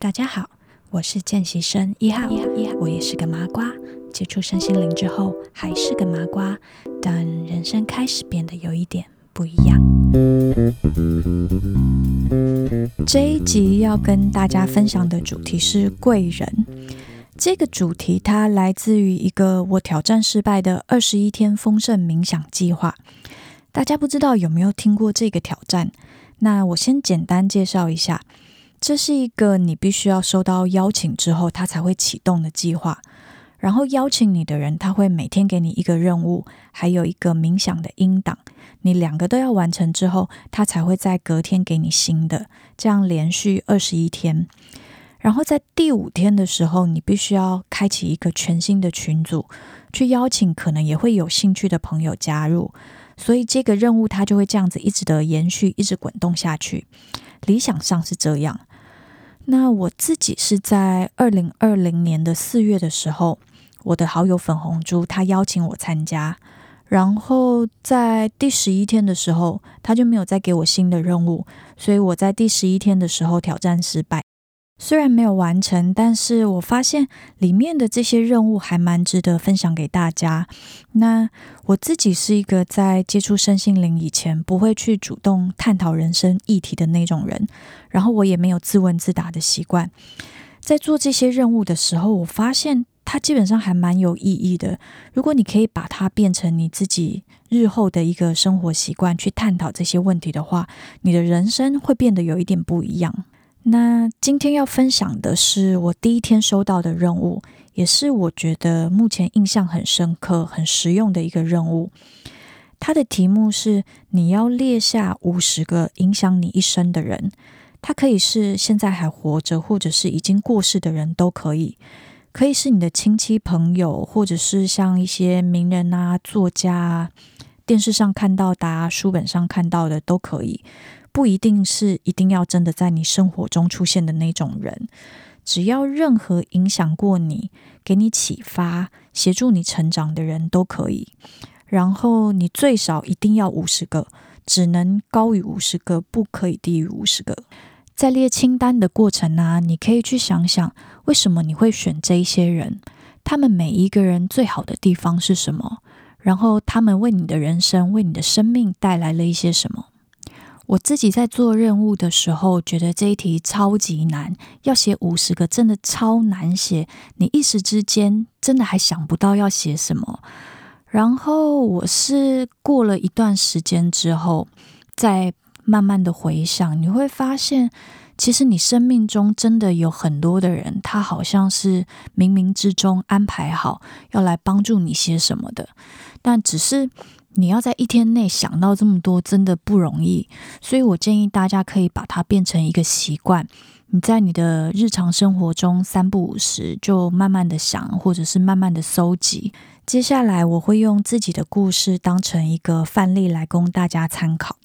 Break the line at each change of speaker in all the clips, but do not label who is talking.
大家好，我是见习生一号，我也是个麻瓜。接触身心灵之后，还是个麻瓜，但人生开始变得有一点不一样。这一集要跟大家分享的主题是贵人。这个主题它来自于一个我挑战失败的二十一天丰盛冥想计划。大家不知道有没有听过这个挑战？那我先简单介绍一下，这是一个你必须要收到邀请之后，它才会启动的计划。然后邀请你的人，他会每天给你一个任务，还有一个冥想的音档。你两个都要完成之后，他才会在隔天给你新的，这样连续二十一天。然后在第五天的时候，你必须要开启一个全新的群组，去邀请可能也会有兴趣的朋友加入。所以这个任务它就会这样子一直的延续，一直滚动下去。理想上是这样。那我自己是在二零二零年的四月的时候，我的好友粉红猪他邀请我参加，然后在第十一天的时候，他就没有再给我新的任务，所以我在第十一天的时候挑战失败。虽然没有完成，但是我发现里面的这些任务还蛮值得分享给大家。那我自己是一个在接触身心灵以前不会去主动探讨人生议题的那种人，然后我也没有自问自答的习惯。在做这些任务的时候，我发现它基本上还蛮有意义的。如果你可以把它变成你自己日后的一个生活习惯，去探讨这些问题的话，你的人生会变得有一点不一样。那今天要分享的是我第一天收到的任务，也是我觉得目前印象很深刻、很实用的一个任务。它的题目是：你要列下五十个影响你一生的人，他可以是现在还活着，或者是已经过世的人都可以，可以是你的亲戚朋友，或者是像一些名人啊、作家，电视上看到的、书本上看到的都可以。不一定是一定要真的在你生活中出现的那种人，只要任何影响过你、给你启发、协助你成长的人都可以。然后你最少一定要五十个，只能高于五十个，不可以低于五十个。在列清单的过程呢、你可以去想想，为什么你会选这一些人？他们每一个人最好的地方是什么？然后他们为你的人生、为你的生命带来了一些什么？我自己在做任务的时候，觉得这一题超级难，要写五十个真的超难写，你一时之间真的还想不到要写什么。然后我是过了一段时间之后，再慢慢的回想，你会发现，其实你生命中真的有很多的人，他好像是冥冥之中安排好要来帮助你些什么的，但只是。你要在一天内想到这么多，真的不容易。所以我建议大家可以把它变成一个习惯。你在你的日常生活中三不五时就慢慢的想，或者是慢慢的搜集。接下来我会用自己的故事当成一个范例来供大家参考。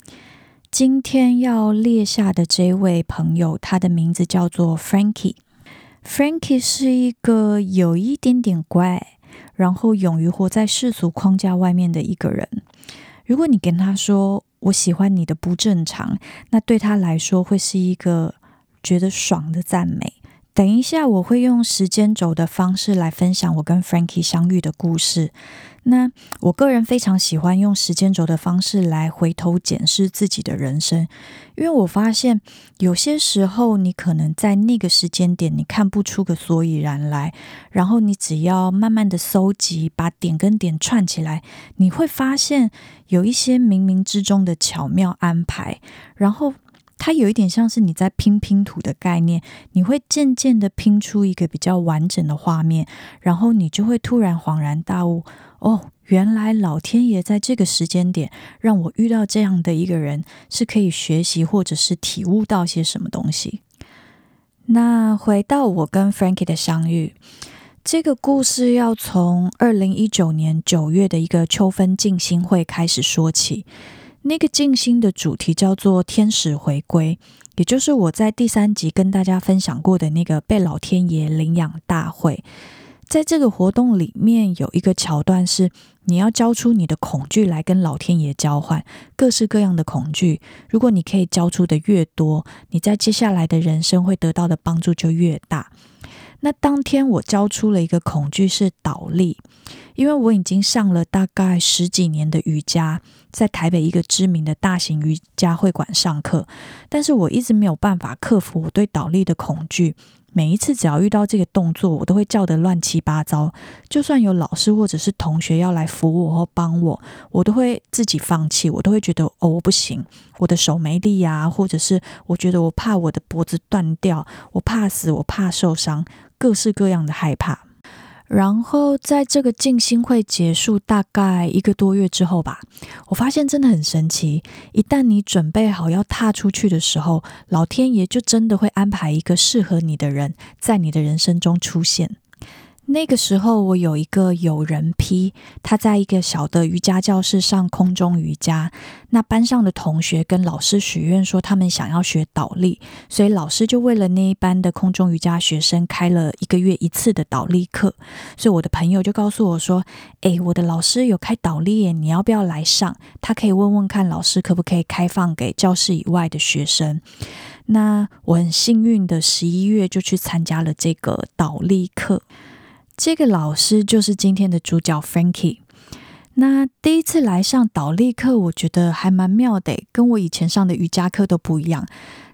今天要列下的这位朋友，他的名字叫做 Frankie。Frankie 是一个有一点点乖。然后勇于活在世俗框架外面的一个人，如果你跟他说“我喜欢你的不正常”，那对他来说会是一个觉得爽的赞美。等一下，我会用时间轴的方式来分享我跟 Frankie 相遇的故事。那我个人非常喜欢用时间轴的方式来回头检视自己的人生，因为我发现有些时候你可能在那个时间点你看不出个所以然来，然后你只要慢慢的搜集，把点跟点串起来，你会发现有一些冥冥之中的巧妙安排，然后它有一点像是你在拼拼图的概念，你会渐渐的拼出一个比较完整的画面，然后你就会突然恍然大悟。哦，原来老天爷在这个时间点让我遇到这样的一个人，是可以学习或者是体悟到些什么东西。那回到我跟 Frankie 的相遇，这个故事要从二零一九年九月的一个秋分静心会开始说起。那个静心的主题叫做“天使回归”，也就是我在第三集跟大家分享过的那个被老天爷领养大会。在这个活动里面有一个桥段是，你要交出你的恐惧来跟老天爷交换，各式各样的恐惧。如果你可以交出的越多，你在接下来的人生会得到的帮助就越大。那当天我交出了一个恐惧是倒立，因为我已经上了大概十几年的瑜伽，在台北一个知名的大型瑜伽会馆上课，但是我一直没有办法克服我对倒立的恐惧。每一次只要遇到这个动作，我都会叫得乱七八糟。就算有老师或者是同学要来扶我或帮我，我都会自己放弃。我都会觉得哦，我不行，我的手没力呀，或者是我觉得我怕我的脖子断掉，我怕死，我怕受伤，各式各样的害怕。然后在这个静心会结束大概一个多月之后吧，我发现真的很神奇。一旦你准备好要踏出去的时候，老天爷就真的会安排一个适合你的人在你的人生中出现。那个时候，我有一个友人 P，他在一个小的瑜伽教室上空中瑜伽。那班上的同学跟老师许愿说，他们想要学倒立，所以老师就为了那一班的空中瑜伽学生开了一个月一次的倒立课。所以我的朋友就告诉我说：“诶，我的老师有开倒立，你要不要来上？他可以问问看老师可不可以开放给教室以外的学生。”那我很幸运的十一月就去参加了这个倒立课。这个老师就是今天的主角 Frankie。那第一次来上倒立课，我觉得还蛮妙的，跟我以前上的瑜伽课都不一样。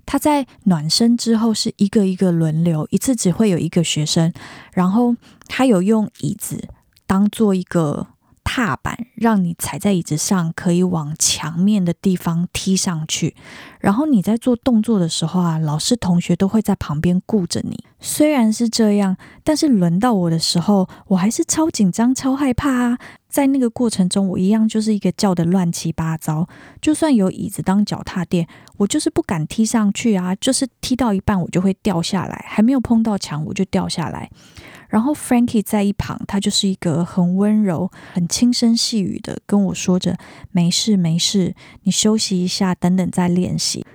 他在暖身之后是一个一个轮流，一次只会有一个学生，然后他有用椅子当做一个。踏板让你踩在椅子上，可以往墙面的地方踢上去。然后你在做动作的时候啊，老师、同学都会在旁边顾着你。虽然是这样，但是轮到我的时候，我还是超紧张、超害怕啊！在那个过程中，我一样就是一个叫得乱七八糟。就算有椅子当脚踏垫，我就是不敢踢上去啊！就是踢到一半，我就会掉下来，还没有碰到墙，我就掉下来。然后 Frankie 在一旁，他就是一个很温柔、很轻声细语的跟我说着：“没事，没事，你休息一下，等等再练习。”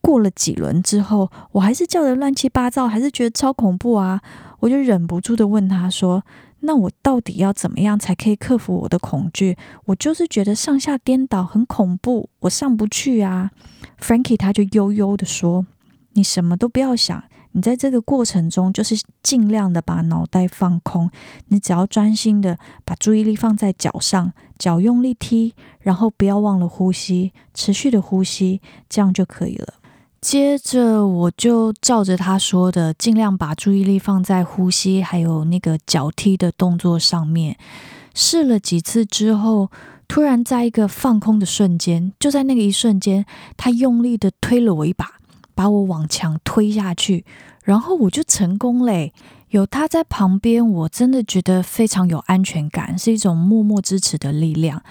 过了几轮之后，我还是叫得乱七八糟，还是觉得超恐怖啊！我就忍不住的问他说：“那我到底要怎么样才可以克服我的恐惧？我就是觉得上下颠倒很恐怖，我上不去啊。”Frankie 他就悠悠的说：“你什么都不要想。”你在这个过程中，就是尽量的把脑袋放空，你只要专心的把注意力放在脚上，脚用力踢，然后不要忘了呼吸，持续的呼吸，这样就可以了。接着我就照着他说的，尽量把注意力放在呼吸，还有那个脚踢的动作上面。试了几次之后，突然在一个放空的瞬间，就在那个一瞬间，他用力的推了我一把。把我往墙推下去，然后我就成功嘞！有他在旁边，我真的觉得非常有安全感，是一种默默支持的力量。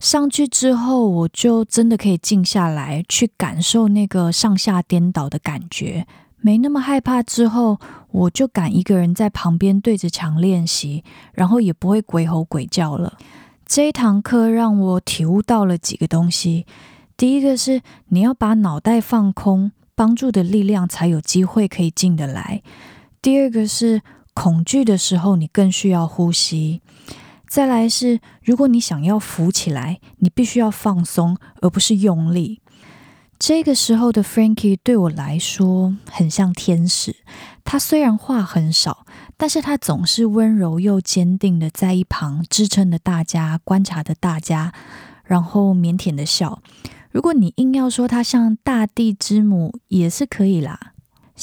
上去之后，我就真的可以静下来，去感受那个上下颠倒的感觉，没那么害怕。之后，我就敢一个人在旁边对着墙练习，然后也不会鬼吼鬼叫了。这一堂课让我体悟到了几个东西，第一个是你要把脑袋放空。帮助的力量才有机会可以进得来。第二个是恐惧的时候，你更需要呼吸。再来是，如果你想要浮起来，你必须要放松，而不是用力。这个时候的 Frankie 对我来说很像天使。他虽然话很少，但是他总是温柔又坚定的在一旁支撑着大家，观察着大家，然后腼腆的笑。如果你硬要说他像大地之母，也是可以啦。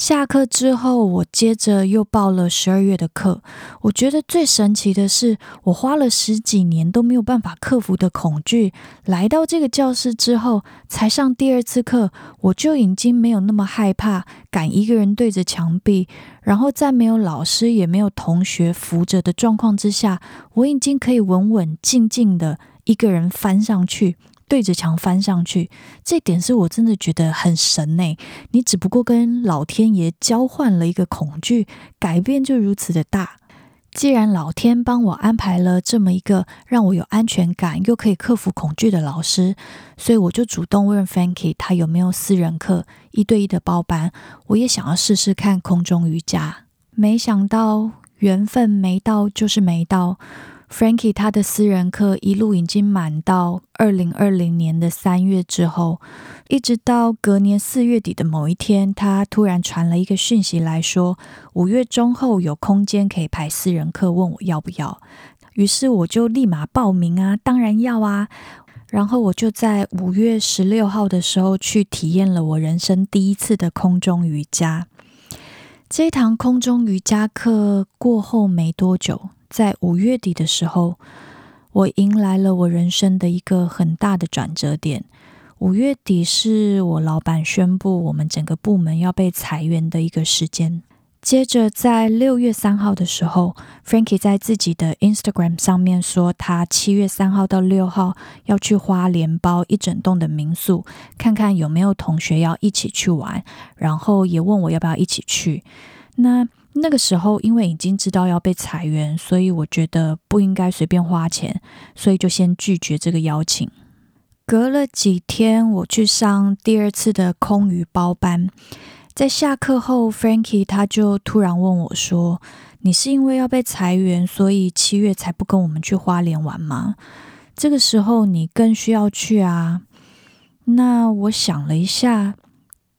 下课之后，我接着又报了十二月的课。我觉得最神奇的是，我花了十几年都没有办法克服的恐惧，来到这个教室之后，才上第二次课，我就已经没有那么害怕，敢一个人对着墙壁，然后在没有老师也没有同学扶着的状况之下，我已经可以稳稳静静的一个人翻上去。对着墙翻上去，这点是我真的觉得很神呢。你只不过跟老天爷交换了一个恐惧，改变就如此的大。既然老天帮我安排了这么一个让我有安全感又可以克服恐惧的老师，所以我就主动问 Frankie 他有没有私人课、一对一的包班。我也想要试试看空中瑜伽，没想到。缘分没到就是没到。Frankie 他的私人课一路已经满到二零二零年的三月之后，一直到隔年四月底的某一天，他突然传了一个讯息来说，五月中后有空间可以排私人课，问我要不要。于是我就立马报名啊，当然要啊。然后我就在五月十六号的时候去体验了我人生第一次的空中瑜伽。这堂空中瑜伽课过后没多久。在五月底的时候，我迎来了我人生的一个很大的转折点。五月底是我老板宣布我们整个部门要被裁员的一个时间。接着在六月三号的时候，Frankie 在自己的 Instagram 上面说，他七月三号到六号要去花莲包一整栋的民宿，看看有没有同学要一起去玩，然后也问我要不要一起去。那那个时候，因为已经知道要被裁员，所以我觉得不应该随便花钱，所以就先拒绝这个邀请。隔了几天，我去上第二次的空余包班，在下课后，Frankie 他就突然问我说：“你是因为要被裁员，所以七月才不跟我们去花莲玩吗？这个时候你更需要去啊。”那我想了一下。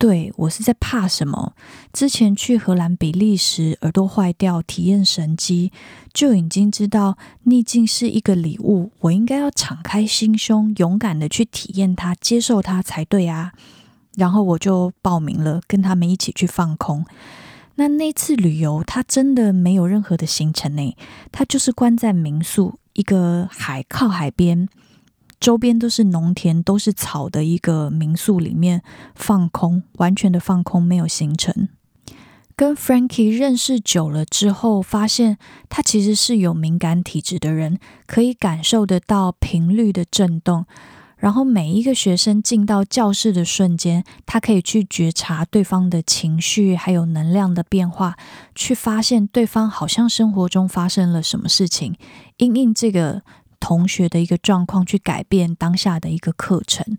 对，我是在怕什么？之前去荷兰、比利时，耳朵坏掉，体验神机，就已经知道逆境是一个礼物，我应该要敞开心胸，勇敢的去体验它，接受它才对啊。然后我就报名了，跟他们一起去放空。那那次旅游，它真的没有任何的行程呢，它就是关在民宿，一个海靠海边。周边都是农田，都是草的一个民宿里面放空，完全的放空，没有行程。跟 Frankie 认识久了之后，发现他其实是有敏感体质的人，可以感受得到频率的震动。然后每一个学生进到教室的瞬间，他可以去觉察对方的情绪，还有能量的变化，去发现对方好像生活中发生了什么事情，因应这个。同学的一个状况去改变当下的一个课程，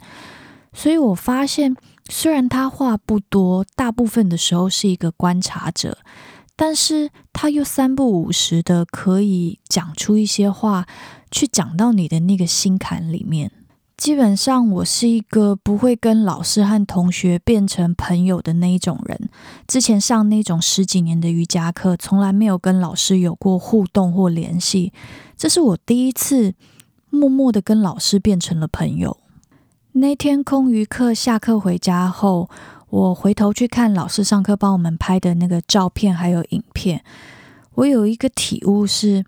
所以我发现，虽然他话不多，大部分的时候是一个观察者，但是他又三不五时的可以讲出一些话，去讲到你的那个心坎里面。基本上，我是一个不会跟老师和同学变成朋友的那一种人。之前上那种十几年的瑜伽课，从来没有跟老师有过互动或联系。这是我第一次默默的跟老师变成了朋友。那天空余课下课回家后，我回头去看老师上课帮我们拍的那个照片还有影片，我有一个体悟是。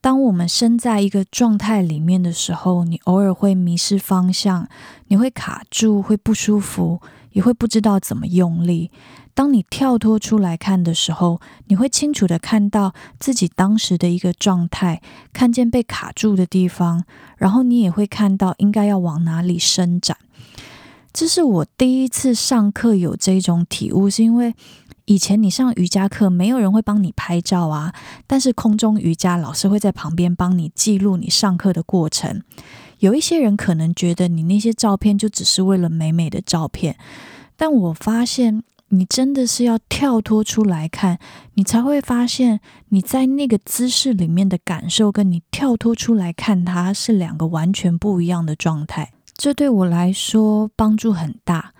当我们身在一个状态里面的时候，你偶尔会迷失方向，你会卡住，会不舒服，也会不知道怎么用力。当你跳脱出来看的时候，你会清楚地看到自己当时的一个状态，看见被卡住的地方，然后你也会看到应该要往哪里伸展。这是我第一次上课有这种体悟，是因为。以前你上瑜伽课，没有人会帮你拍照啊，但是空中瑜伽老师会在旁边帮你记录你上课的过程。有一些人可能觉得你那些照片就只是为了美美的照片，但我发现你真的是要跳脱出来看，你才会发现你在那个姿势里面的感受，跟你跳脱出来看它是两个完全不一样的状态。这对我来说帮助很大。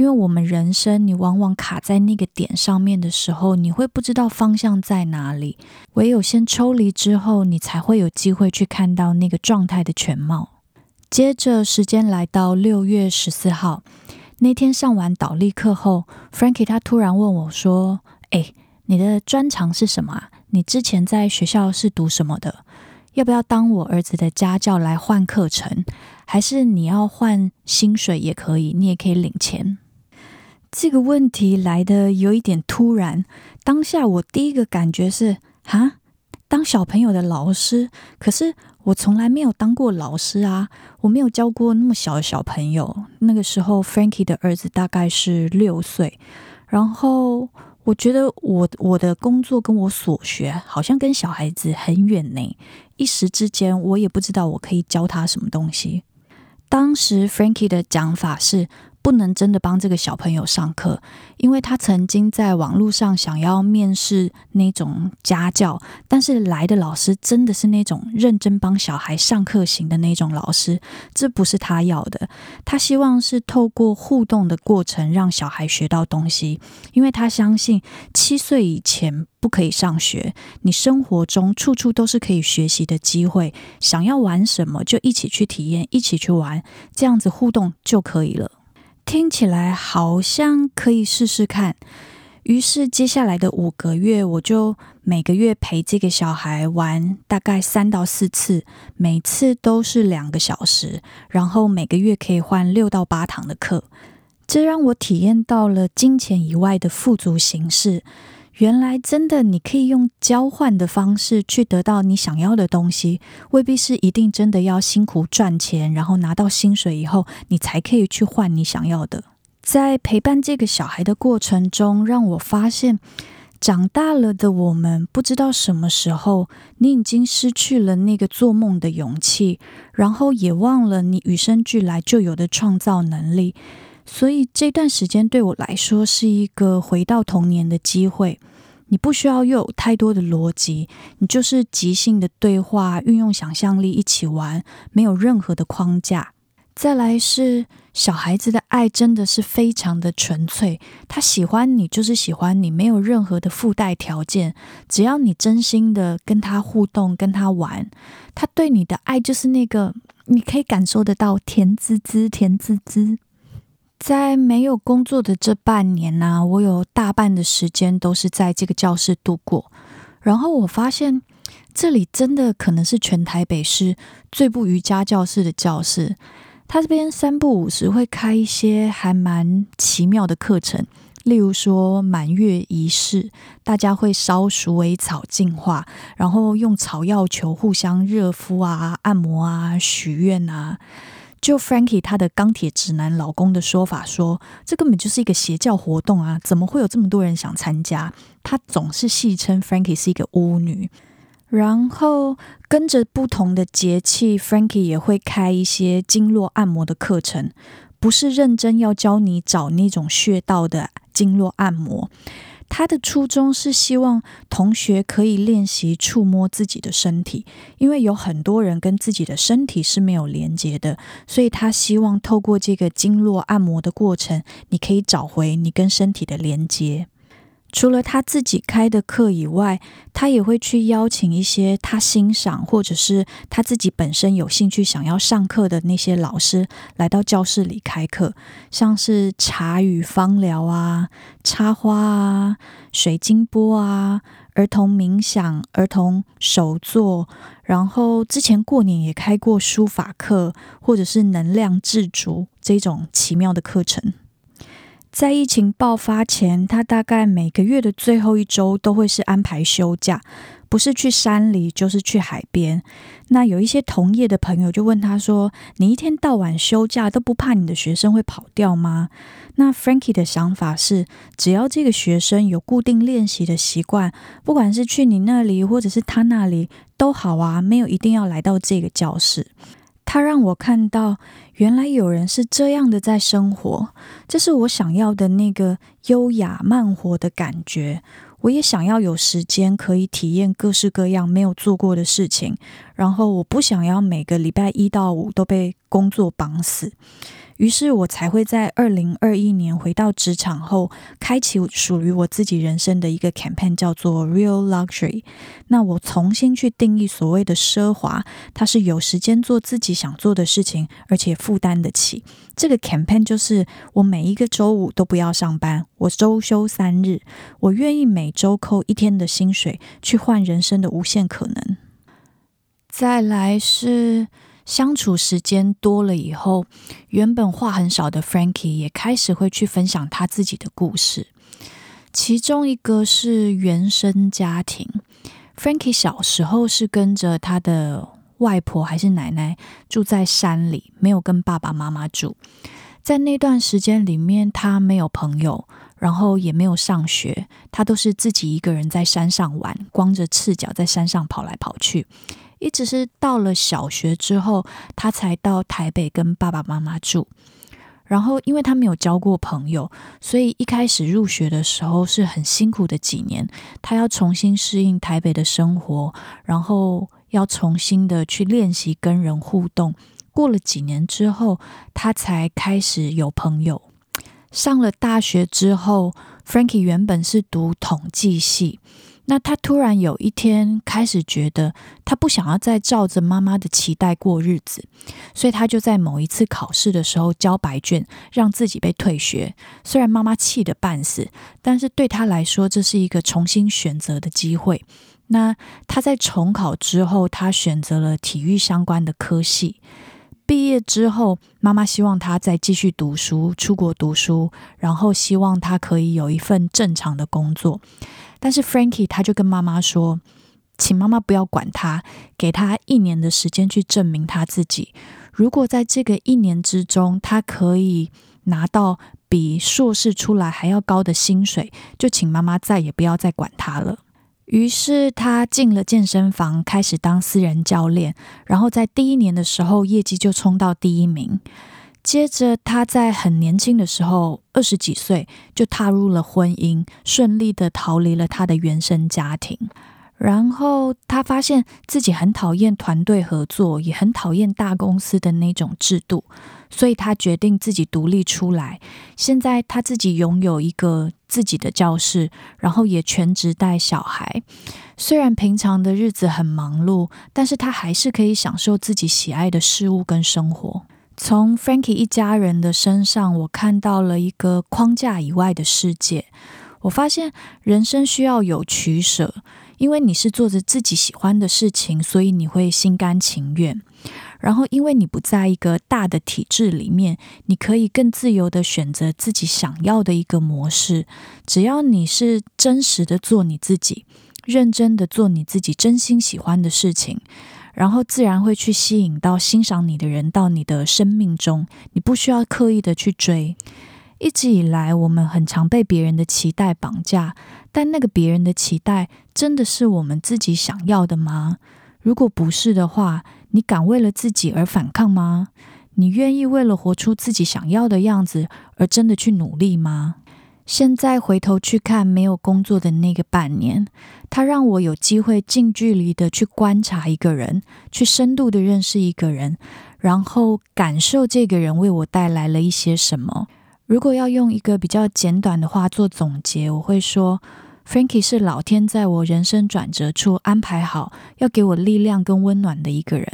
因为我们人生，你往往卡在那个点上面的时候，你会不知道方向在哪里。唯有先抽离之后，你才会有机会去看到那个状态的全貌。接着，时间来到六月十四号那天，上完倒立课后，Frankie 他突然问我说：“哎，你的专长是什么啊？你之前在学校是读什么的？要不要当我儿子的家教来换课程？还是你要换薪水也可以，你也可以领钱。”这个问题来的有一点突然，当下我第一个感觉是：哈，当小朋友的老师，可是我从来没有当过老师啊，我没有教过那么小的小朋友。那个时候，Frankie 的儿子大概是六岁，然后我觉得我我的工作跟我所学好像跟小孩子很远呢，一时之间我也不知道我可以教他什么东西。当时 Frankie 的讲法是。不能真的帮这个小朋友上课，因为他曾经在网络上想要面试那种家教，但是来的老师真的是那种认真帮小孩上课型的那种老师，这不是他要的。他希望是透过互动的过程让小孩学到东西，因为他相信七岁以前不可以上学，你生活中处处都是可以学习的机会，想要玩什么就一起去体验，一起去玩，这样子互动就可以了。听起来好像可以试试看，于是接下来的五个月，我就每个月陪这个小孩玩大概三到四次，每次都是两个小时，然后每个月可以换六到八堂的课，这让我体验到了金钱以外的富足形式。原来真的，你可以用交换的方式去得到你想要的东西，未必是一定真的要辛苦赚钱，然后拿到薪水以后，你才可以去换你想要的。在陪伴这个小孩的过程中，让我发现，长大了的我们不知道什么时候，你已经失去了那个做梦的勇气，然后也忘了你与生俱来就有的创造能力。所以这段时间对我来说是一个回到童年的机会。你不需要又有太多的逻辑，你就是即兴的对话，运用想象力一起玩，没有任何的框架。再来是小孩子的爱真的是非常的纯粹，他喜欢你就是喜欢你，没有任何的附带条件，只要你真心的跟他互动，跟他玩，他对你的爱就是那个你可以感受得到甜滋滋，甜滋滋。在没有工作的这半年呢、我有大半的时间都是在这个教室度过。然后我发现，这里真的可能是全台北市最不瑜伽教室的教室。他这边三不五时会开一些还蛮奇妙的课程，例如说满月仪式，大家会烧鼠尾草净化，然后用草药球互相热敷啊、按摩啊、许愿啊。就 Frankie 他的钢铁直男老公的说法说，这根本就是一个邪教活动啊！怎么会有这么多人想参加？他总是戏称 Frankie 是一个巫女。然后跟着不同的节气，Frankie 也会开一些经络按摩的课程，不是认真要教你找那种穴道的经络按摩。他的初衷是希望同学可以练习触摸自己的身体，因为有很多人跟自己的身体是没有连接的，所以他希望透过这个经络按摩的过程，你可以找回你跟身体的连接。除了他自己开的课以外，他也会去邀请一些他欣赏或者是他自己本身有兴趣想要上课的那些老师来到教室里开课，像是茶语芳疗啊、插花啊、水晶波啊、儿童冥想、儿童手作，然后之前过年也开过书法课，或者是能量自足这种奇妙的课程。在疫情爆发前，他大概每个月的最后一周都会是安排休假，不是去山里，就是去海边。那有一些同业的朋友就问他说：“你一天到晚休假，都不怕你的学生会跑掉吗？”那 Frankie 的想法是，只要这个学生有固定练习的习惯，不管是去你那里或者是他那里都好啊，没有一定要来到这个教室。他让我看到，原来有人是这样的在生活，这是我想要的那个优雅慢活的感觉。我也想要有时间可以体验各式各样没有做过的事情，然后我不想要每个礼拜一到五都被工作绑死。于是我才会在二零二一年回到职场后，开启属于我自己人生的一个 campaign，叫做 Real Luxury。那我重新去定义所谓的奢华，它是有时间做自己想做的事情，而且负担得起。这个 campaign 就是我每一个周五都不要上班，我周休三日，我愿意每周扣一天的薪水，去换人生的无限可能。再来是。相处时间多了以后，原本话很少的 Frankie 也开始会去分享他自己的故事。其中一个是原生家庭，Frankie 小时候是跟着他的外婆还是奶奶住在山里，没有跟爸爸妈妈住。在那段时间里面，他没有朋友，然后也没有上学，他都是自己一个人在山上玩，光着赤脚在山上跑来跑去。一直是到了小学之后，他才到台北跟爸爸妈妈住。然后因为他没有交过朋友，所以一开始入学的时候是很辛苦的几年。他要重新适应台北的生活，然后要重新的去练习跟人互动。过了几年之后，他才开始有朋友。上了大学之后，Frankie 原本是读统计系。那他突然有一天开始觉得，他不想要再照着妈妈的期待过日子，所以他就在某一次考试的时候交白卷，让自己被退学。虽然妈妈气得半死，但是对他来说，这是一个重新选择的机会。那他在重考之后，他选择了体育相关的科系。毕业之后，妈妈希望他再继续读书，出国读书，然后希望他可以有一份正常的工作。但是 Frankie 他就跟妈妈说，请妈妈不要管他，给他一年的时间去证明他自己。如果在这个一年之中，他可以拿到比硕士出来还要高的薪水，就请妈妈再也不要再管他了。于是他进了健身房，开始当私人教练，然后在第一年的时候，业绩就冲到第一名。接着，他在很年轻的时候，二十几岁就踏入了婚姻，顺利的逃离了他的原生家庭。然后，他发现自己很讨厌团队合作，也很讨厌大公司的那种制度，所以他决定自己独立出来。现在，他自己拥有一个自己的教室，然后也全职带小孩。虽然平常的日子很忙碌，但是他还是可以享受自己喜爱的事物跟生活。从 Frankie 一家人的身上，我看到了一个框架以外的世界。我发现人生需要有取舍，因为你是做着自己喜欢的事情，所以你会心甘情愿。然后，因为你不在一个大的体制里面，你可以更自由地选择自己想要的一个模式。只要你是真实的做你自己，认真的做你自己真心喜欢的事情。然后自然会去吸引到欣赏你的人到你的生命中，你不需要刻意的去追。一直以来，我们很常被别人的期待绑架，但那个别人的期待真的是我们自己想要的吗？如果不是的话，你敢为了自己而反抗吗？你愿意为了活出自己想要的样子而真的去努力吗？现在回头去看没有工作的那个半年，它让我有机会近距离的去观察一个人，去深度的认识一个人，然后感受这个人为我带来了一些什么。如果要用一个比较简短的话做总结，我会说，Frankie 是老天在我人生转折处安排好要给我力量跟温暖的一个人，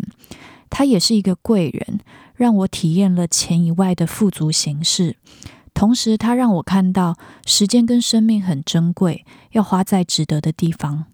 他也是一个贵人，让我体验了钱以外的富足形式。同时，他让我看到时间跟生命很珍贵，要花在值得的地方。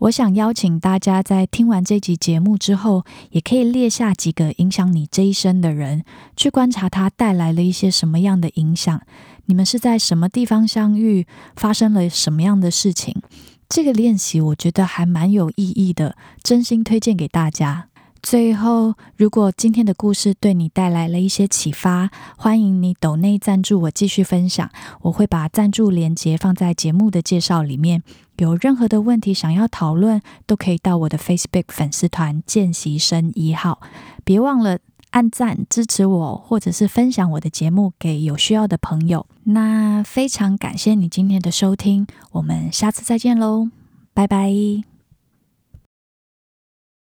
我想邀请大家在听完这集节目之后，也可以列下几个影响你这一生的人，去观察他带来了一些什么样的影响。你们是在什么地方相遇，发生了什么样的事情？这个练习我觉得还蛮有意义的，真心推荐给大家。最后，如果今天的故事对你带来了一些启发，欢迎你抖内赞助我继续分享，我会把赞助连接放在节目的介绍里面。有任何的问题想要讨论，都可以到我的 Facebook 粉丝团见习生一号。别忘了按赞支持我，或者是分享我的节目给有需要的朋友。那非常感谢你今天的收听，我们下次再见喽，拜拜。